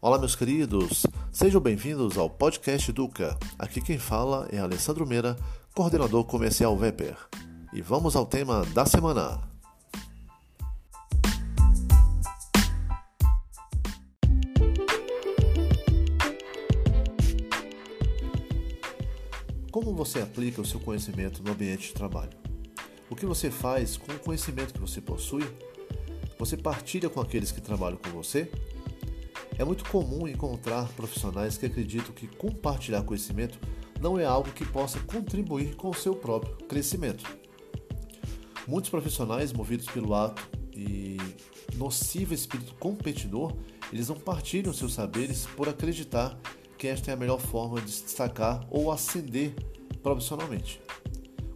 Olá, meus queridos, sejam bem-vindos ao podcast Duca. Aqui quem fala é Alessandro Meira, coordenador comercial Weber. E vamos ao tema da semana. Como você aplica o seu conhecimento no ambiente de trabalho? O que você faz com o conhecimento que você possui? Você partilha com aqueles que trabalham com você? É muito comum encontrar profissionais que acreditam que compartilhar conhecimento não é algo que possa contribuir com o seu próprio crescimento. Muitos profissionais, movidos pelo ato e nocivo espírito competidor, eles não partilham seus saberes por acreditar que esta é a melhor forma de se destacar ou ascender profissionalmente.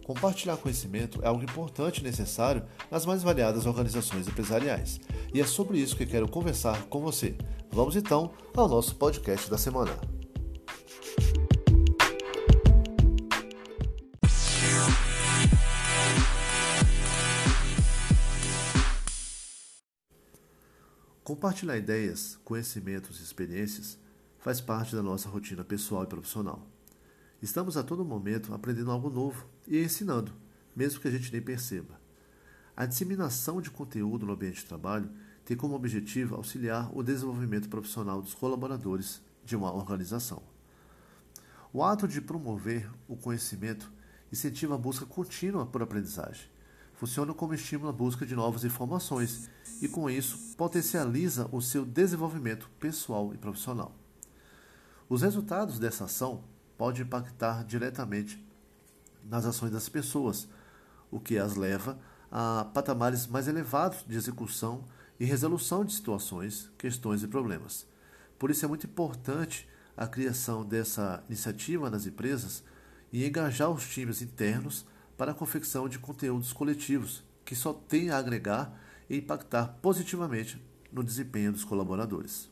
Compartilhar conhecimento é algo importante e necessário nas mais variadas organizações empresariais. E é sobre isso que quero conversar com você. Vamos então ao nosso podcast da semana. Compartilhar ideias, conhecimentos e experiências faz parte da nossa rotina pessoal e profissional. Estamos a todo momento aprendendo algo novo e ensinando, mesmo que a gente nem perceba. A disseminação de conteúdo no ambiente de trabalho tem como objetivo auxiliar o desenvolvimento profissional dos colaboradores de uma organização. O ato de promover o conhecimento incentiva a busca contínua por aprendizagem. Funciona como estímulo à busca de novas informações e, com isso, potencializa o seu desenvolvimento pessoal e profissional. Os resultados dessa ação podem impactar diretamente nas ações das pessoas, o que as leva a patamares mais elevados de execução e resolução de situações, questões e problemas. Por isso é muito importante a criação dessa iniciativa nas empresas e engajar os times internos para a confecção de conteúdos coletivos que só têm a agregar e impactar positivamente no desempenho dos colaboradores.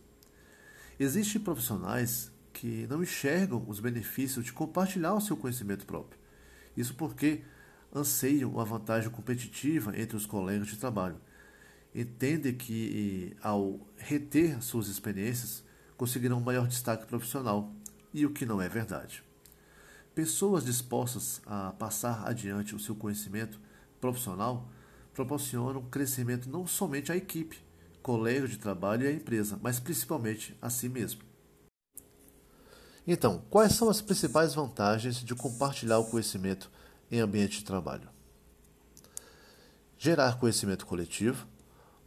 Existem profissionais que não enxergam os benefícios de compartilhar o seu conhecimento próprio. Isso porque anseiam uma vantagem competitiva entre os colegas de trabalho. Entendem que, ao reter suas experiências, conseguirão um maior destaque profissional, e o que não é verdade. Pessoas dispostas a passar adiante o seu conhecimento profissional proporcionam crescimento não somente à equipe, colegas de trabalho e à empresa, mas principalmente a si mesmo. Então, quais são as principais vantagens de compartilhar o conhecimento em ambiente de trabalho? Gerar conhecimento coletivo,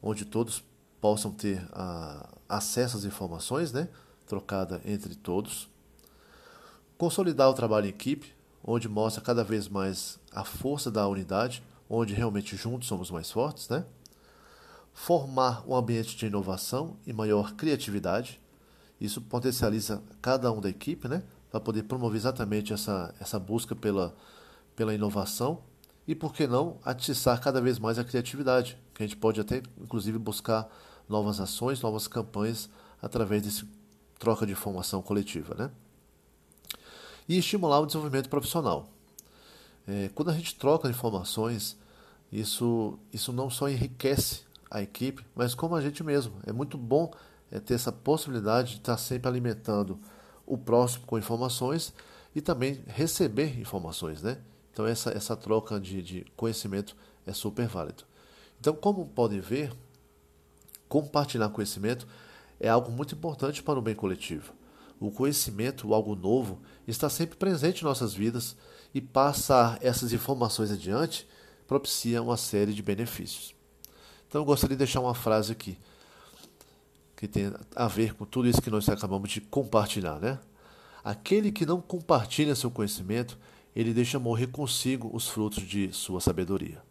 onde todos possam ter ah, acesso às informações, né, trocada entre todos. Consolidar o trabalho em equipe, onde mostra cada vez mais a força da unidade, onde realmente juntos somos mais fortes, né? Formar um ambiente de inovação e maior criatividade, isso potencializa cada um da equipe, né? Para poder promover exatamente essa, essa busca pela, pela inovação e, por que não, atiçar cada vez mais a criatividade, que a gente pode até, inclusive, buscar novas ações, novas campanhas através desse troca de informação coletiva, né? E estimular o desenvolvimento profissional. É, quando a gente troca informações, isso, isso não só enriquece a equipe, mas como a gente mesmo. É muito bom é ter essa possibilidade de estar sempre alimentando o próximo com informações e também receber informações, né? Então essa, essa troca de, de conhecimento é super válido. Então, como podem ver, compartilhar conhecimento é algo muito importante para o bem coletivo. O conhecimento, algo novo, está sempre presente em nossas vidas e passar essas informações adiante propicia uma série de benefícios. Então, eu gostaria de deixar uma frase aqui que tem a ver com tudo isso que nós acabamos de compartilhar, né? Aquele que não compartilha seu conhecimento, ele deixa morrer consigo os frutos de sua sabedoria.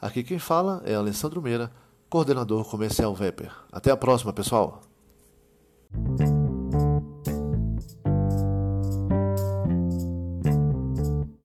Aqui quem fala é Alessandro Meira, coordenador comercial Vepper. Até a próxima, pessoal!